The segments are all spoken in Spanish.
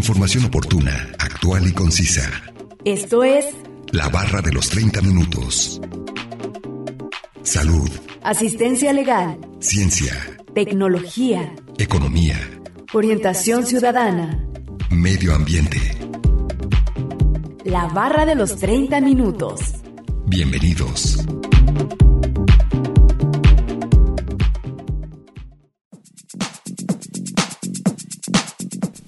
Información oportuna, actual y concisa. Esto es La barra de los 30 minutos. Salud, Asistencia Legal, ciencia, Tecnología, economía, Orientación Ciudadana. medio ambiente. La barra de los 30 minutos. Bienvenidos.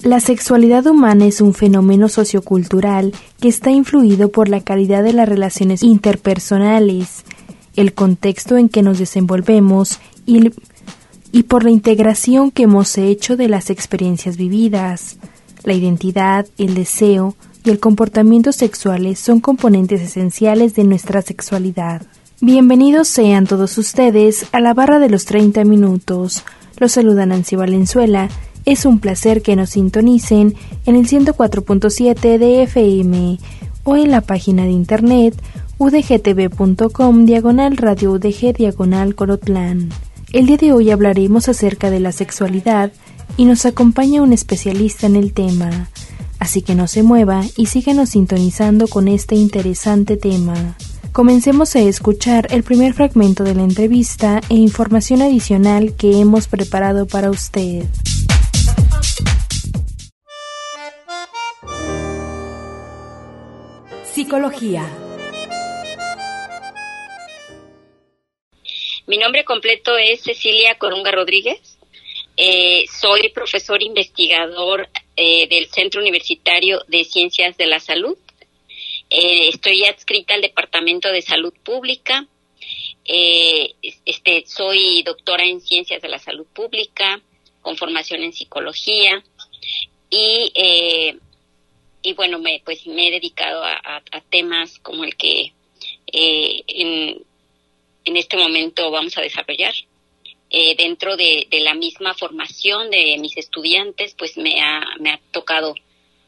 La sexualidad humana es un fenómeno sociocultural que está influido por la calidad de las relaciones interpersonales, el contexto en que nos desenvolvemos y, por la integración que hemos hecho de las experiencias vividas. La identidad, el deseo y el comportamiento sexuales son componentes esenciales de nuestra sexualidad. Bienvenidos sean todos ustedes a la barra de los 30 minutos. Los saluda Nancy Valenzuela. Es un placer que nos sintonicen en el 104.7 de FM o en la página de internet udgtv.com diagonal radio udg diagonal corotlán. El día de hoy hablaremos acerca de la sexualidad y nos acompaña un especialista en el tema. Así que no se mueva y síganos sintonizando con este interesante tema. Comencemos a escuchar el primer fragmento de la entrevista e información adicional que hemos preparado para usted. Mi nombre completo es Cecilia Corunga Rodríguez. Eh, soy profesor investigador eh, del Centro Universitario de Ciencias de la Salud. Eh, estoy adscrita al Departamento de Salud Pública. Este, soy doctora en Ciencias de la Salud Pública, con formación en psicología. Y, y bueno, me, pues me he dedicado a, temas como el que eh, en, en este momento vamos a desarrollar. Eh, dentro de, de la misma formación de mis estudiantes, pues me ha, me ha tocado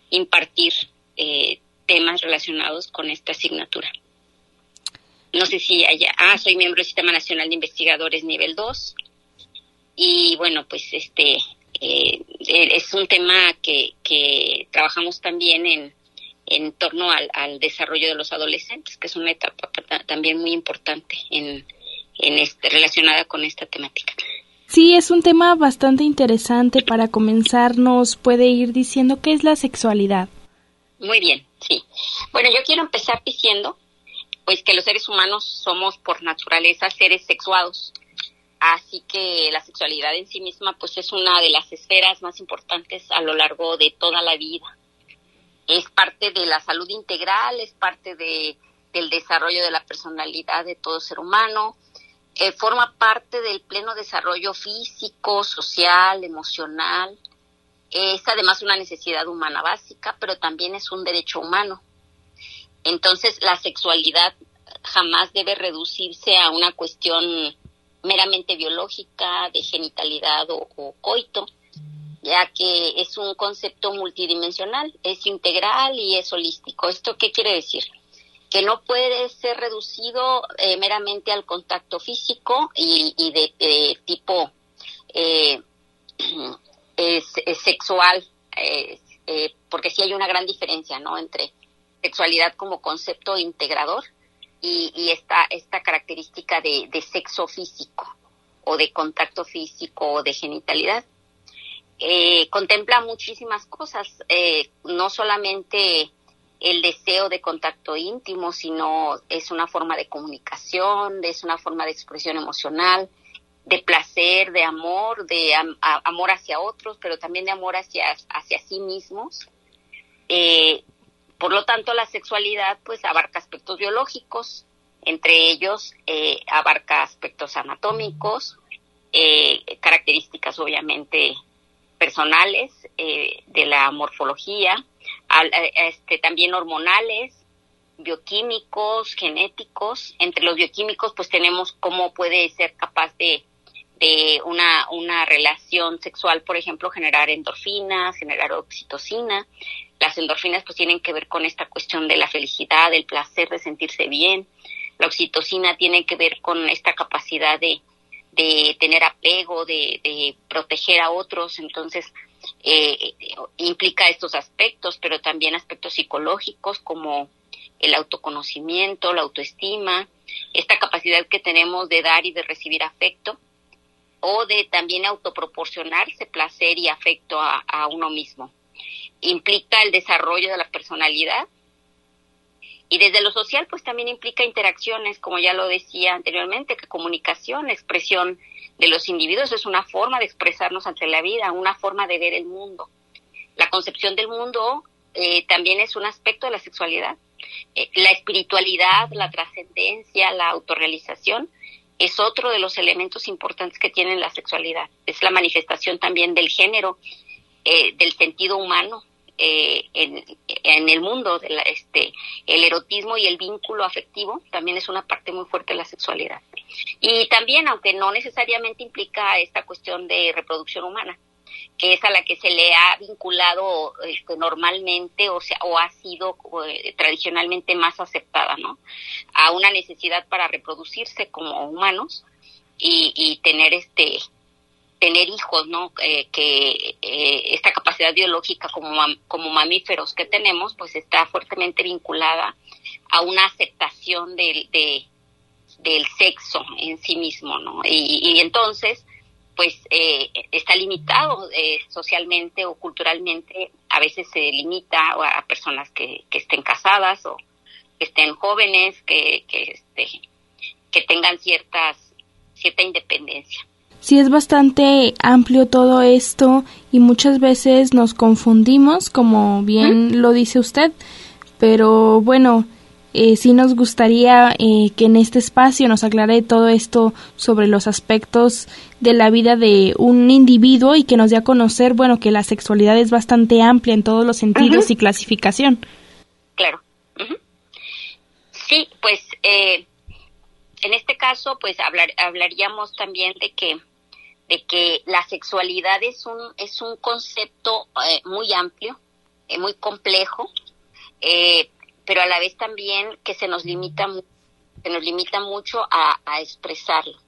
impartir eh, temas relacionados con esta asignatura. No sé si haya, ah, soy miembro del Sistema Nacional de Investigadores nivel 2 y bueno, pues este eh, eh, es un tema que, que trabajamos también en, en torno al, al desarrollo de los adolescentes, que es una etapa ta- también muy importante en, en este, relacionada con esta temática. Sí, es un tema bastante interesante. Para comenzar, nos puede ir diciendo qué es la sexualidad. Muy bien, sí. Bueno, yo quiero empezar diciendo, pues que los seres humanos somos por naturaleza seres sexuados. Así que la sexualidad en sí misma, pues es una de las esferas más importantes a lo largo de toda la vida. Es parte de la salud integral, es parte de, del desarrollo de la personalidad de todo ser humano, eh, forma parte del pleno desarrollo físico, social, emocional, es además una necesidad humana básica, pero también es un derecho humano. Entonces, la sexualidad jamás debe reducirse a una cuestión meramente biológica, de genitalidad o, coito, ya que es un concepto multidimensional, es integral y es holístico. ¿Esto qué quiere decir? Que no puede ser reducido eh, meramente al contacto físico y, de, tipo eh, es sexual, eh, eh, porque sí hay una gran diferencia, ¿no? Entre sexualidad como concepto integrador y, y esta, esta característica de, sexo físico o de contacto físico o de genitalidad. Eh, contempla muchísimas cosas, eh, no solamente el deseo de contacto íntimo, sino es una forma de comunicación, es una forma de expresión emocional, de placer, de amor, de amor hacia otros, pero también de amor hacia, hacia sí mismos. Eh, por lo tanto, la sexualidad pues abarca aspectos biológicos, entre ellos eh, abarca aspectos anatómicos, eh, características obviamente personales eh, de la morfología, eh, este, también hormonales, bioquímicos, genéticos. Entre los bioquímicos, pues tenemos cómo puede ser capaz de, de una, una relación sexual, por ejemplo, generar endorfinas, generar oxitocina. Las endorfinas pues tienen que ver con esta cuestión de la felicidad, del placer, de sentirse bien. La oxitocina tiene que ver con esta capacidad de, de tener apego, de, de proteger a otros. Entonces, eh, implica estos aspectos, pero también aspectos psicológicos como el autoconocimiento, la autoestima, esta capacidad que tenemos de dar y de recibir afecto, o de también autoproporcionarse placer y afecto a, a uno mismo. Implica el desarrollo de la personalidad y desde lo social, pues también implica interacciones, como ya lo decía anteriormente, que comunicación, expresión de los individuos es una forma de expresarnos ante la vida, una forma de ver el mundo. La concepción del mundo eh, también es un aspecto de la sexualidad. Eh, la espiritualidad, la trascendencia, la autorrealización es otro de los elementos importantes que tiene la sexualidad. Es la manifestación también del género, eh, del sentido humano, eh, en, en, el mundo de la, este el erotismo y el vínculo afectivo también es una parte muy fuerte de la sexualidad. Y también aunque no necesariamente implica esta cuestión de reproducción humana que es a la que se le ha vinculado este, normalmente o sea o ha sido eh, tradicionalmente más aceptada no a una necesidad para reproducirse como humanos y, y tener este tener hijos, ¿no? Eh, que eh, esta capacidad biológica como, como mamíferos que tenemos, pues está fuertemente vinculada a una aceptación del, de, del sexo en sí mismo, ¿no? Y, entonces, pues eh, está limitado socialmente o culturalmente, a veces se limita a, personas que, que, estén casadas o que estén jóvenes, que, que, este, que tengan ciertas, cierta independencia sí es bastante amplio todo esto y muchas veces nos confundimos, como bien lo dice usted, pero bueno, eh, sí nos gustaría eh, que en este espacio nos aclare todo esto sobre los aspectos de la vida de un individuo y que nos dé a conocer, bueno, que la sexualidad es bastante amplia en todos los sentidos y clasificación. Claro. Sí, pues eh, en este caso, pues hablar, hablaríamos también de que de que la sexualidad es un, es un concepto eh, muy amplio, eh, muy complejo, eh, pero a la vez también que se nos limita, se nos limita mucho a, a expresarlo.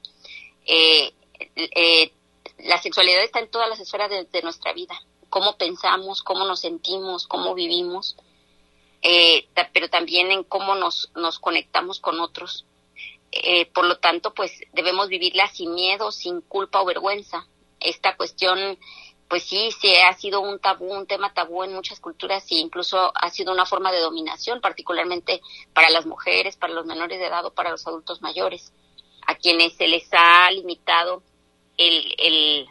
la sexualidad está en todas las esferas de, nuestra vida, cómo pensamos, cómo nos sentimos, cómo vivimos, pero también en cómo nos, nos conectamos con otros eh, por lo tanto, pues debemos vivirla sin miedo, sin culpa o vergüenza. Esta cuestión, pues sí, sí ha sido un tabú, un tema tabú en muchas culturas e incluso ha sido una forma de dominación, particularmente para las mujeres, para los menores de edad o para los adultos mayores, a quienes se les ha limitado el, el,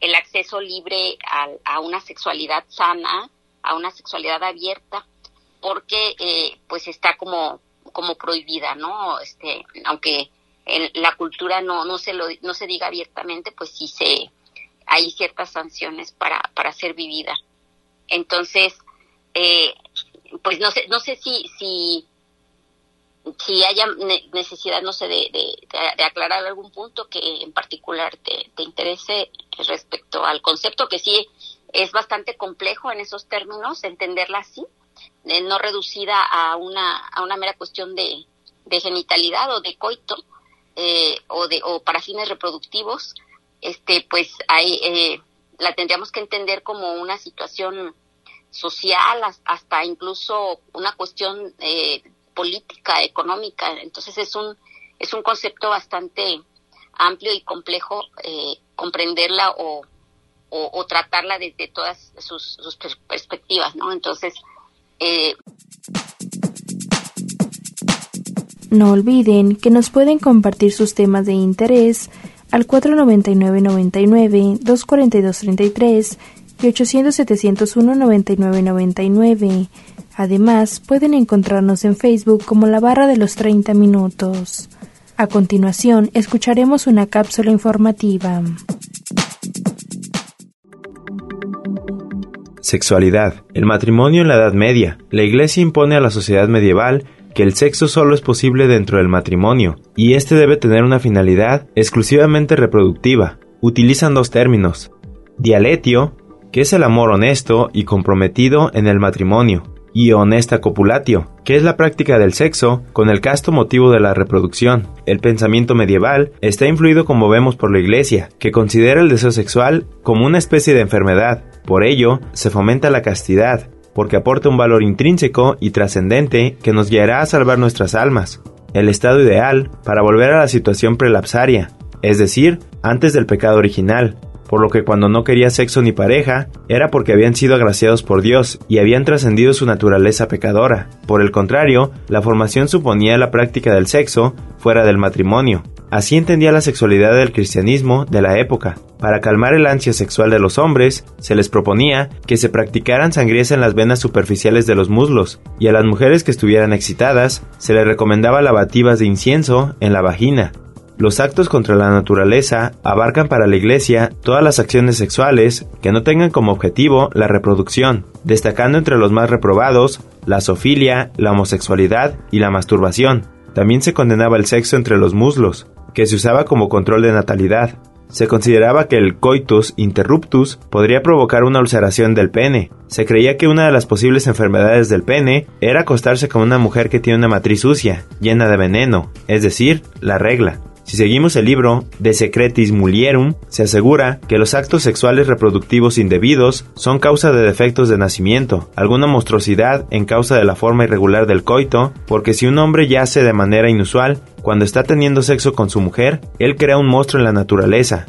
el acceso libre a, a, una sexualidad sana, a una sexualidad abierta, porque eh, pues está como como prohibida, ¿no? Este, aunque en la cultura no no se lo no se diga abiertamente, pues sí se hay ciertas sanciones para para ser vivida. Entonces, eh, pues no sé no sé si si si haya necesidad, no sé, de, de, aclarar algún punto que en particular te, te interese respecto al concepto, que sí es bastante complejo en esos términos, entenderla así, eh, no reducida a una, a una mera cuestión de, genitalidad o de coito eh, o, de, o para fines reproductivos, este, pues hay, eh, la tendríamos que entender como una situación social, hasta incluso una cuestión política, económica. Entonces es un, es un concepto bastante amplio y complejo comprenderla o, o, o, tratarla desde todas sus, sus perspectivas, ¿no? Entonces, eh, no olviden que nos pueden compartir sus temas de interés al 499-99, 242-33 y 800-701-9999. Además, pueden encontrarnos en Facebook como la barra de los 30 minutos. A continuación, escucharemos una cápsula informativa. Sexualidad. El matrimonio en la Edad Media. La Iglesia impone a la sociedad medieval que el sexo solo es posible dentro del matrimonio, y este debe tener una finalidad exclusivamente reproductiva. Utilizan dos términos. Dialetio, que es el amor honesto y comprometido en el matrimonio, y honesta copulatio, que es la práctica del sexo con el casto motivo de la reproducción. El pensamiento medieval está influido como vemos por la Iglesia, que considera el deseo sexual como una especie de enfermedad, Por ello, se fomenta la castidad, porque aporta un valor intrínseco y trascendente que nos guiará a salvar nuestras almas, el estado ideal para volver a la situación prelapsaria, es decir, antes del pecado original, por lo que cuando no quería sexo ni pareja, era porque habían sido agraciados por Dios y habían trascendido su naturaleza pecadora. Por el contrario, la formación suponía la práctica del sexo fuera del matrimonio. Así entendía la sexualidad del cristianismo de la época. Para calmar el ansia sexual de los hombres, se les proponía que se practicaran sangrías en las venas superficiales de los muslos, y a las mujeres que estuvieran excitadas, se les recomendaba lavativas de incienso en la vagina, los actos contra la naturaleza abarcan para la Iglesia todas las acciones sexuales que no tengan como objetivo la reproducción, destacando entre los más reprobados la zoofilia, la homosexualidad y la masturbación. También se condenaba el sexo entre los muslos, que se usaba como control de natalidad. Se consideraba que el coitus interruptus podría provocar una ulceración del pene. Se creía que una de las posibles enfermedades del pene era acostarse con una mujer que tiene una matriz sucia, llena de veneno, es decir, la regla. Si seguimos el libro De Secretis Mulierum, se asegura que los actos sexuales reproductivos indebidos son causa de defectos de nacimiento, alguna monstruosidad en causa de la forma irregular del coito, porque si un hombre yace de manera inusual cuando está teniendo sexo con su mujer, él crea un monstruo en la naturaleza.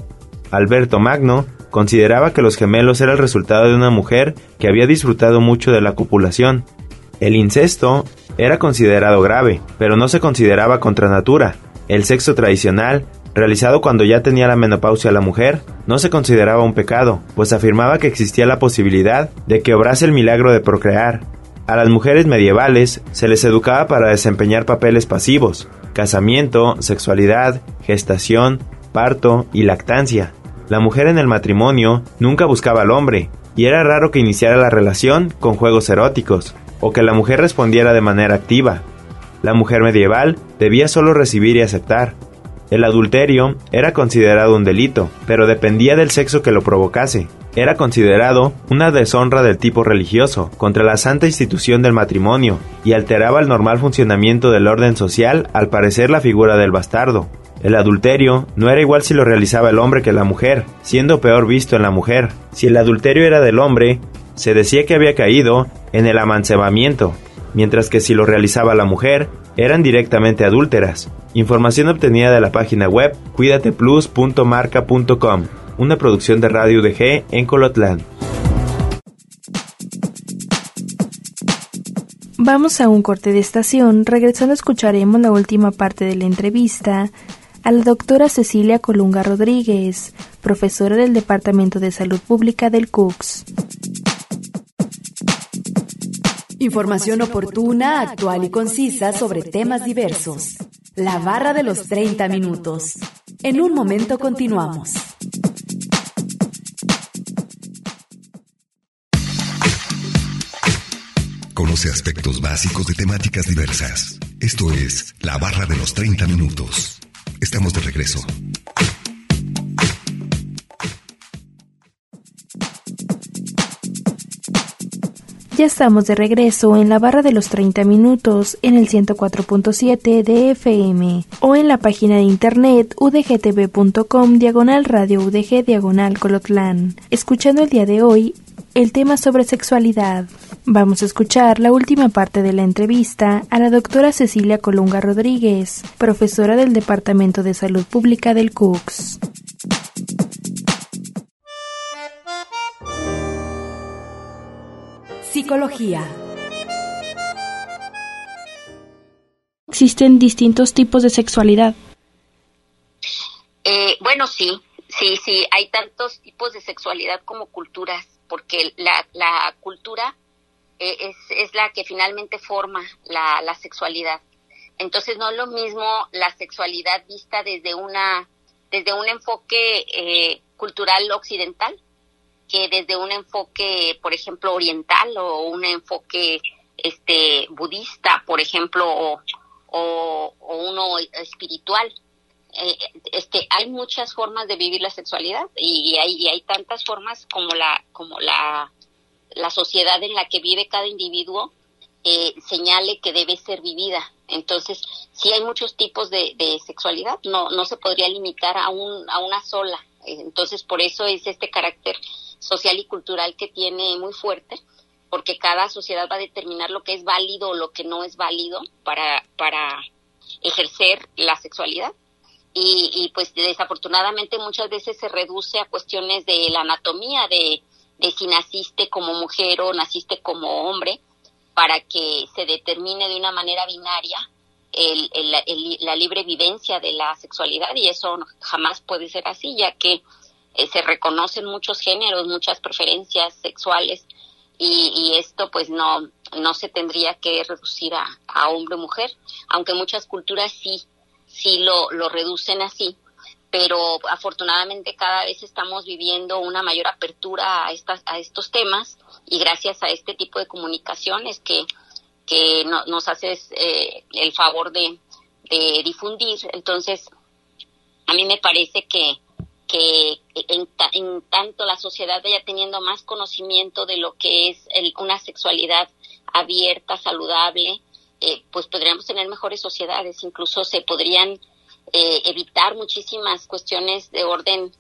Alberto Magno consideraba que los gemelos era el resultado de una mujer que había disfrutado mucho de la copulación. El incesto era considerado grave, pero no se consideraba contra natura, el sexo tradicional, realizado cuando ya tenía la menopausia la mujer, no se consideraba un pecado, pues afirmaba que existía la posibilidad de que obrase el milagro de procrear. A las mujeres medievales se les educaba para desempeñar papeles pasivos, casamiento, sexualidad, gestación, parto y lactancia. La mujer en el matrimonio nunca buscaba al hombre, y era raro que iniciara la relación con juegos eróticos, o que la mujer respondiera de manera activa, la mujer medieval debía solo recibir y aceptar. El adulterio era considerado un delito, pero dependía del sexo que lo provocase. Era considerado una deshonra del tipo religioso contra la santa institución del matrimonio y alteraba el normal funcionamiento del orden social al parecer la figura del bastardo. El adulterio no era igual si lo realizaba el hombre que la mujer, siendo peor visto en la mujer. Si el adulterio era del hombre, se decía que había caído en el amancebamiento, mientras que si lo realizaba la mujer, eran directamente adúlteras. Información obtenida de la página web cuidateplus.marca.com, una producción de Radio UDG en Colotlán. Vamos a un corte de estación, regresando escucharemos la última parte de la entrevista a la doctora Cecilia Colunga Rodríguez, profesora del Departamento de Salud Pública del CUCS. Información oportuna, actual y concisa sobre temas diversos. La barra de los 30 minutos. En un momento continuamos. Conoce aspectos básicos de temáticas diversas. Esto es La barra de los 30 minutos. Estamos de regreso. Ya estamos de regreso en la barra de los 30 minutos en el 104.7 de FM o en la página de internet udgtv.com diagonal radio udg diagonal colotlán. Escuchando el día de hoy el tema sobre sexualidad. Vamos a escuchar la última parte de la entrevista a la doctora Cecilia Colunga Rodríguez, profesora del Departamento de Salud Pública del CUCS. Psicología. Existen distintos tipos de sexualidad. Eh, bueno, sí, sí, sí, hay tantos tipos de sexualidad como culturas, porque la, la cultura eh, es, es, la que finalmente forma la, la, sexualidad. Entonces no es lo mismo la sexualidad vista desde una desde un enfoque eh, cultural occidental que desde un enfoque, por ejemplo, oriental o un enfoque este budista, por ejemplo, o, uno espiritual. Eh, este, hay muchas formas de vivir la sexualidad y, y, hay, y hay tantas formas como la como la, la sociedad en la que vive cada individuo eh, señale que debe ser vivida. Entonces, sí hay muchos tipos de, de sexualidad, no, no se podría limitar a, un, a una sola. Entonces, por eso es este carácter social y cultural que tiene muy fuerte, porque cada sociedad va a determinar lo que es válido o lo que no es válido para, para ejercer la sexualidad. Y, pues desafortunadamente muchas veces se reduce a cuestiones de la anatomía, de, de si naciste como mujer o naciste como hombre, para que se determine de una manera binaria el, el, la libre vivencia de la sexualidad y eso jamás puede ser así, ya que eh, se reconocen muchos géneros, muchas preferencias sexuales y, esto pues no, no se tendría que reducir a, a hombre o mujer, aunque muchas culturas sí, sí lo, lo reducen así, pero afortunadamente cada vez estamos viviendo una mayor apertura a, estas, a estos temas y gracias a este tipo de comunicaciones que, que nos hace eh, el favor de, de, difundir. Entonces, a mí me parece que, que en, tanto la sociedad vaya teniendo más conocimiento de lo que es el, una sexualidad abierta, saludable, eh, pues podríamos tener mejores sociedades, incluso se podrían eh, evitar muchísimas cuestiones de orden,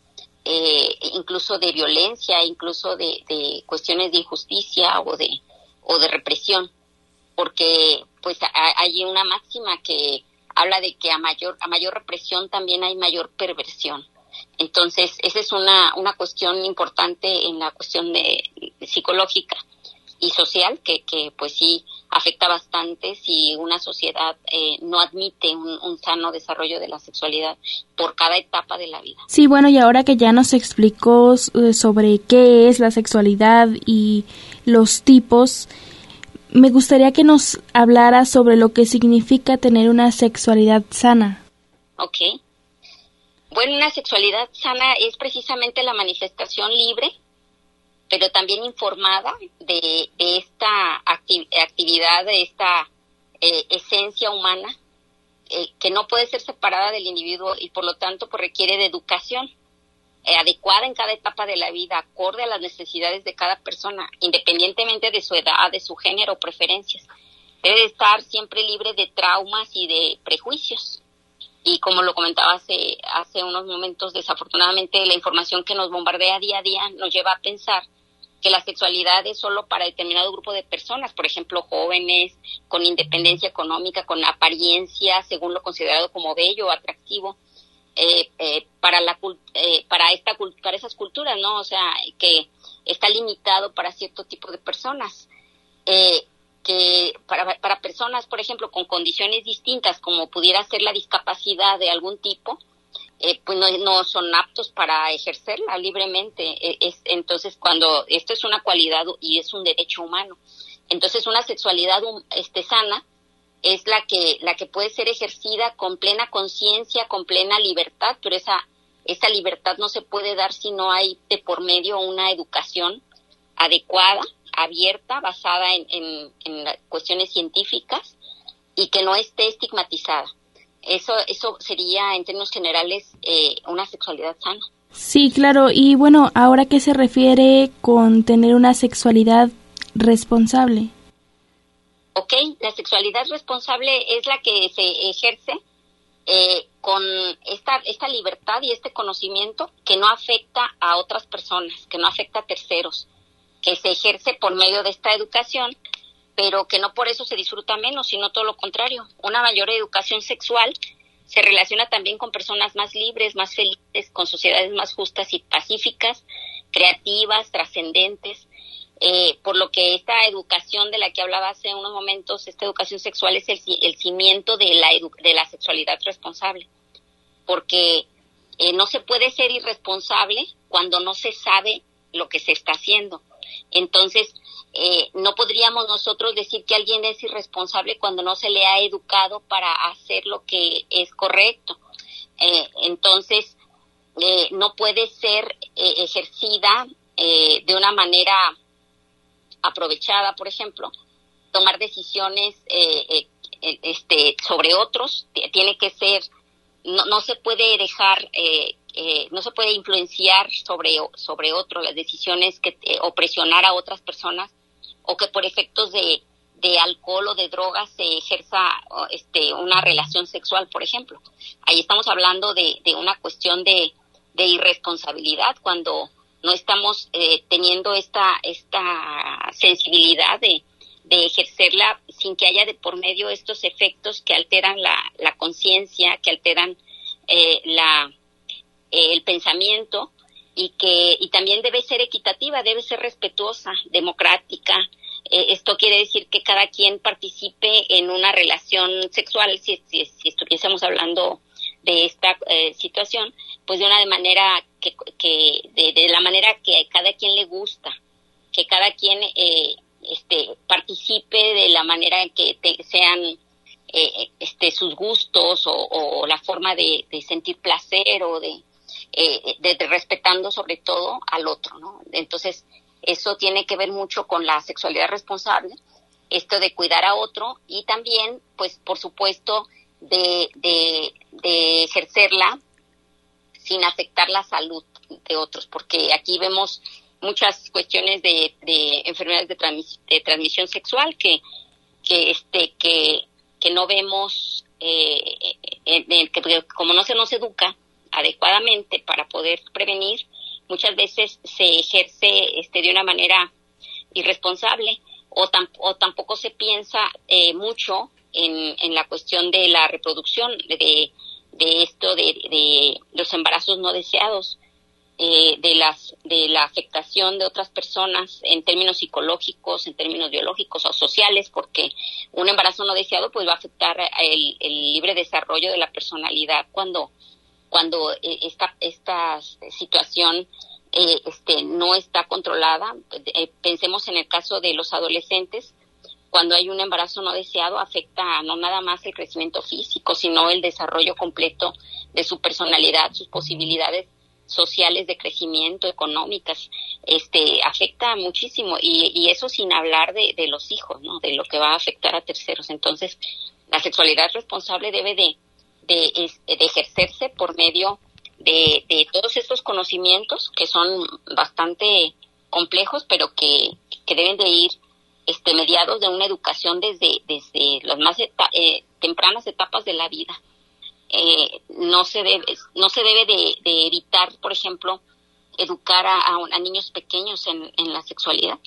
eh, incluso de violencia, incluso de, de, cuestiones de injusticia o de, o de represión, porque pues hay una máxima que habla de que a mayor, a mayor represión también hay mayor perversión. Entonces, esa es una, una cuestión importante en la cuestión de, de psicológica y social que, que pues sí afecta bastante si una sociedad eh, no admite un, un, sano desarrollo de la sexualidad por cada etapa de la vida. Sí, bueno, y ahora que ya nos explicó eh, sobre qué es la sexualidad y los tipos, me gustaría que nos hablara sobre lo que significa tener una sexualidad sana. Ok. Bueno, una sexualidad sana es precisamente la manifestación libre pero también informada de, esta actividad, de esta eh, esencia humana eh, que no puede ser separada del individuo y por lo tanto pues, requiere de educación eh, adecuada en cada etapa de la vida, acorde a las necesidades de cada persona, independientemente de su edad, de su género o preferencias. Debe estar siempre libre de traumas y de prejuicios. Y como lo comentaba hace, hace unos momentos, desafortunadamente la información que nos bombardea día a día nos lleva a pensar que la sexualidad es solo para determinado grupo de personas, por ejemplo, jóvenes, con independencia económica, con apariencia, según lo considerado como bello atractivo, eh, eh, para, la, eh, para, esta, para esas culturas, ¿no? O sea, que está limitado para cierto tipo de personas. Que para, para personas, por ejemplo, con condiciones distintas, como pudiera ser la discapacidad de algún tipo, eh, pues no, no, son aptos para ejercerla libremente. E, es, entonces, cuando esto es una cualidad y es un derecho humano, entonces una sexualidad este, sana es la que, la que puede ser ejercida con plena conciencia, con plena libertad, pero esa, esa libertad no se puede dar si no hay de por medio una educación adecuada, abierta, basada en, en, en cuestiones científicas y que no esté estigmatizada. Eso, eso sería, en términos generales, eh, una sexualidad sana. Sí, claro. Y bueno, ahora qué se refiere con tener una sexualidad responsable. Ok, la sexualidad responsable es la que se ejerce eh, con esta, esta libertad y este conocimiento que no afecta a otras personas, que no afecta a terceros, que se ejerce por medio de esta educación pero que no por eso se disfruta menos, sino todo lo contrario. Una mayor educación sexual se relaciona también con personas más libres, más felices, con sociedades más justas y pacíficas, creativas, trascendentes. Eh, por lo que esta educación de la que hablaba hace unos momentos, esta educación sexual es el, el cimiento de la, de la sexualidad responsable. Porque eh, no se puede ser irresponsable cuando no se sabe lo que se está haciendo. Entonces, eh, no podríamos nosotros decir que alguien es irresponsable cuando no se le ha educado para hacer lo que es correcto. Eh, entonces, eh, no puede ser eh, ejercida de una manera aprovechada, por ejemplo, tomar decisiones este, sobre otros, tiene que ser, no, no se puede dejar eh, no se puede influenciar sobre, sobre otro las decisiones que, eh, o presionar a otras personas o que por efectos de, de alcohol o de drogas se ejerza este, una relación sexual, por ejemplo. Ahí estamos hablando de, de una cuestión de, de irresponsabilidad cuando no estamos eh, teniendo esta, esta sensibilidad de, de ejercerla sin que haya de por medio estos efectos que alteran la, la conciencia, que alteran eh, la, eh, el pensamiento y que y también debe ser equitativa, debe ser respetuosa, democrática. Eh, esto quiere decir que cada quien participe en una relación sexual, si, si, si estuviésemos hablando de esta eh, situación, pues de una manera que, que de, la manera que a cada quien le gusta, que cada quien eh, este participe de la manera en que te, sean eh, este sus gustos o, la forma de, sentir placer o de, eh, de, de, respetando sobre todo al otro, ¿no? Entonces, eso tiene que ver mucho con la sexualidad responsable, esto de cuidar a otro y también, pues, por supuesto, de, de, de ejercerla sin afectar la salud de otros, porque aquí vemos muchas cuestiones de, de enfermedades de, de, transmisión sexual que, que, este, que, que no vemos, eh, en, que como no se nos educa, adecuadamente para poder prevenir, muchas veces se ejerce este, de una manera irresponsable o, tam, o tampoco se piensa eh, mucho en, en, la cuestión de la reproducción de, de esto de, de, los embarazos no deseados eh, de las de la afectación de otras personas en términos psicológicos en términos biológicos o sociales porque un embarazo no deseado pues va a afectar el, el libre desarrollo de la personalidad cuando cuando eh, esta, esta situación eh, este, no está controlada. Eh, pensemos en el caso de los adolescentes, cuando hay un embarazo no deseado afecta no nada más el crecimiento físico, sino el desarrollo completo de su personalidad, sus posibilidades sociales de crecimiento, económicas, este, afecta muchísimo y, y eso sin hablar de, de los hijos, ¿no? De lo que va a afectar a terceros. Entonces, la sexualidad responsable debe de, de, de ejercerse por medio de, de, todos estos conocimientos que son bastante complejos, pero que, que deben de ir este, mediados de una educación desde, desde las más eh, tempranas etapas de la vida. Eh, no se debe, no se debe de, de evitar, por ejemplo, educar a, a, a niños pequeños en, en la sexualidad,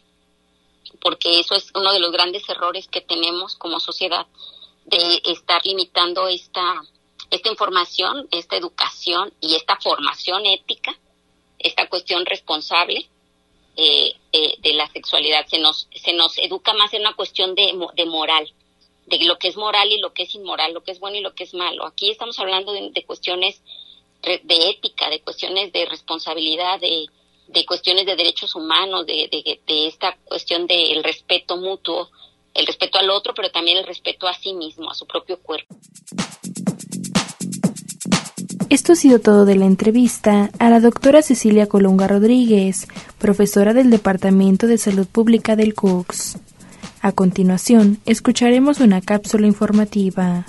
porque eso es uno de los grandes errores que tenemos como sociedad, de estar limitando esta, esta información, esta educación y esta formación ética, esta cuestión responsable eh, eh, de la sexualidad. Se nos, se nos educa más en una cuestión de, de moral, de lo que es moral y lo que es inmoral, lo que es bueno y lo que es malo. Aquí estamos hablando de, de cuestiones de ética, de cuestiones de responsabilidad, de, de cuestiones de derechos humanos, de, de, de esta cuestión del respeto mutuo, el respeto al otro, pero también el respeto a sí mismo, a su propio cuerpo. Esto ha sido todo de la entrevista a la doctora Cecilia Colunga Rodríguez, profesora del Departamento de Salud Pública del CUCS. A continuación, escucharemos una cápsula informativa.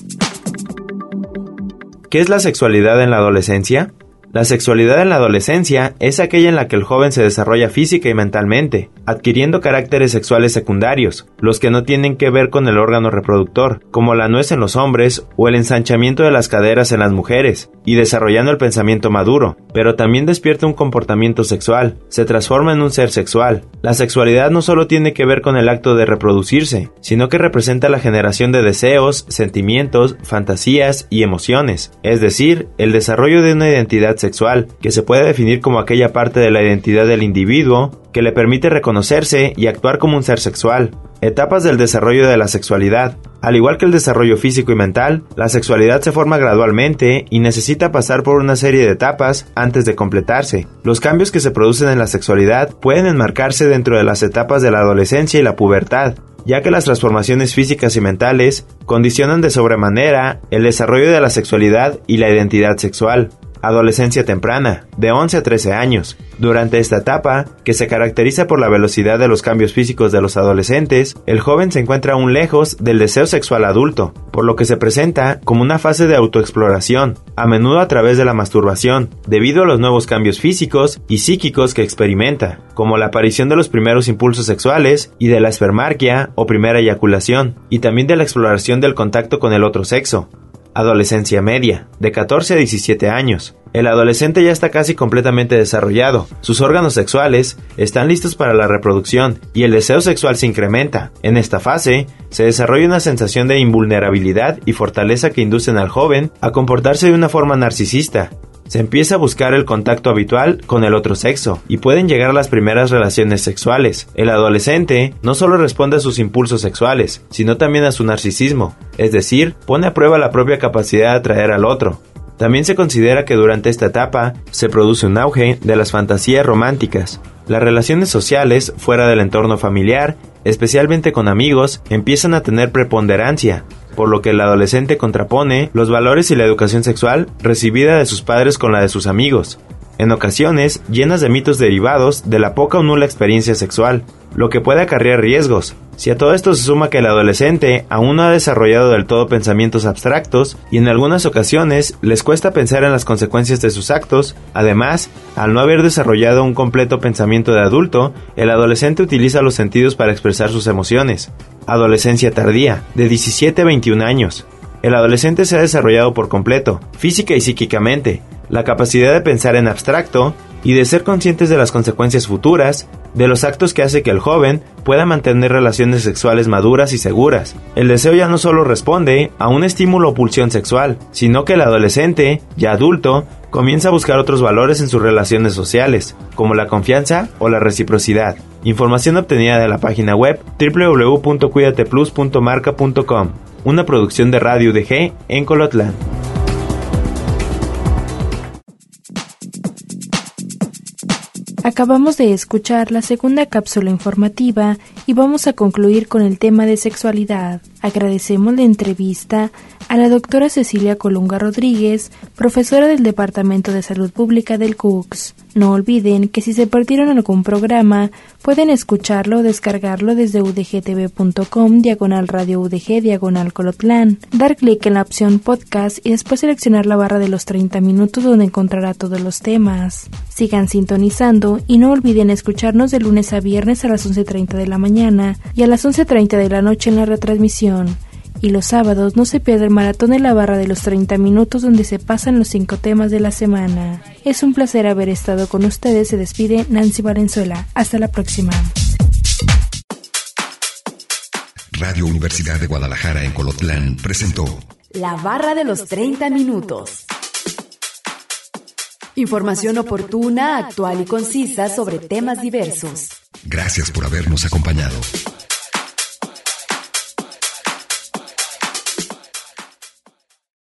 ¿Qué es la sexualidad en la adolescencia? La sexualidad en la adolescencia es aquella en la que el joven se desarrolla física y mentalmente, adquiriendo caracteres sexuales secundarios, los que no tienen que ver con el órgano reproductor, como la nuez en los hombres o el ensanchamiento de las caderas en las mujeres, y desarrollando el pensamiento maduro, pero también despierta un comportamiento sexual, se transforma en un ser sexual. La sexualidad no solo tiene que ver con el acto de reproducirse, sino que representa la generación de deseos, sentimientos, fantasías y emociones, es decir, el desarrollo de una identidad sexual, que se puede definir como aquella parte de la identidad del individuo que le permite reconocerse y actuar como un ser sexual. Etapas del desarrollo de la sexualidad. Al igual que el desarrollo físico y mental, la sexualidad se forma gradualmente y necesita pasar por una serie de etapas antes de completarse. Los cambios que se producen en la sexualidad pueden enmarcarse dentro de las etapas de la adolescencia y la pubertad, ya que las transformaciones físicas y mentales condicionan de sobremanera el desarrollo de la sexualidad y la identidad sexual adolescencia temprana, de 11 a 13 años. Durante esta etapa, que se caracteriza por la velocidad de los cambios físicos de los adolescentes, el joven se encuentra aún lejos del deseo sexual adulto, por lo que se presenta como una fase de autoexploración, a menudo a través de la masturbación, debido a los nuevos cambios físicos y psíquicos que experimenta, como la aparición de los primeros impulsos sexuales y de la espermarquia o primera eyaculación, y también de la exploración del contacto con el otro sexo, Adolescencia media, de 14 a 17 años. El adolescente ya está casi completamente desarrollado, sus órganos sexuales están listos para la reproducción y el deseo sexual se incrementa. En esta fase, se desarrolla una sensación de invulnerabilidad y fortaleza que inducen al joven a comportarse de una forma narcisista, se empieza a buscar el contacto habitual con el otro sexo y pueden llegar las primeras relaciones sexuales. El adolescente no solo responde a sus impulsos sexuales, sino también a su narcisismo, es decir, pone a prueba la propia capacidad de atraer al otro. También se considera que durante esta etapa se produce un auge de las fantasías románticas. Las relaciones sociales fuera del entorno familiar, especialmente con amigos, empiezan a tener preponderancia, por lo que el adolescente contrapone los valores y la educación sexual recibida de sus padres con la de sus amigos, en ocasiones llenas de mitos derivados de la poca o nula experiencia sexual, lo que puede acarrear riesgos. Si a todo esto se suma que el adolescente aún no ha desarrollado del todo pensamientos abstractos y en algunas ocasiones les cuesta pensar en las consecuencias de sus actos, además, al no haber desarrollado un completo pensamiento de adulto, el adolescente utiliza los sentidos para expresar sus emociones. Adolescencia tardía, de 17 a 21 años. El adolescente se ha desarrollado por completo, física y psíquicamente, la capacidad de pensar en abstracto y de ser conscientes de las consecuencias futuras, de los actos que hace que el joven pueda mantener relaciones sexuales maduras y seguras. El deseo ya no solo responde a un estímulo o pulsión sexual, sino que el adolescente, ya adulto, comienza a buscar otros valores en sus relaciones sociales, como la confianza o la reciprocidad. Información obtenida de la página web www.cuidateplus.marca.com, una producción de Radio UDG en Colotlán. Acabamos de escuchar la segunda cápsula informativa y vamos a concluir con el tema de sexualidad. Agradecemos la entrevista a la doctora Cecilia Colunga Rodríguez, profesora del Departamento de Salud Pública del CUCS. No olviden que si se perdieron algún programa, pueden escucharlo o descargarlo desde udgtv.com, diagonal radio udg, diagonal colotlán. Dar clic en la opción podcast y después seleccionar la barra de los 30 minutos donde encontrará todos los temas. Sigan sintonizando y no olviden escucharnos de lunes a viernes a las 11.30 de la mañana y a las 11.30 de la noche en la retransmisión. Y los sábados no se pierde el maratón en la barra de los 30 minutos donde se pasan los cinco temas de la semana. Es un placer haber estado con ustedes. Se despide Nancy Valenzuela. Hasta la próxima. Radio Universidad de Guadalajara en Colotlán presentó La barra de los 30 minutos. Información oportuna, actual y concisa sobre temas diversos. Gracias por habernos acompañado.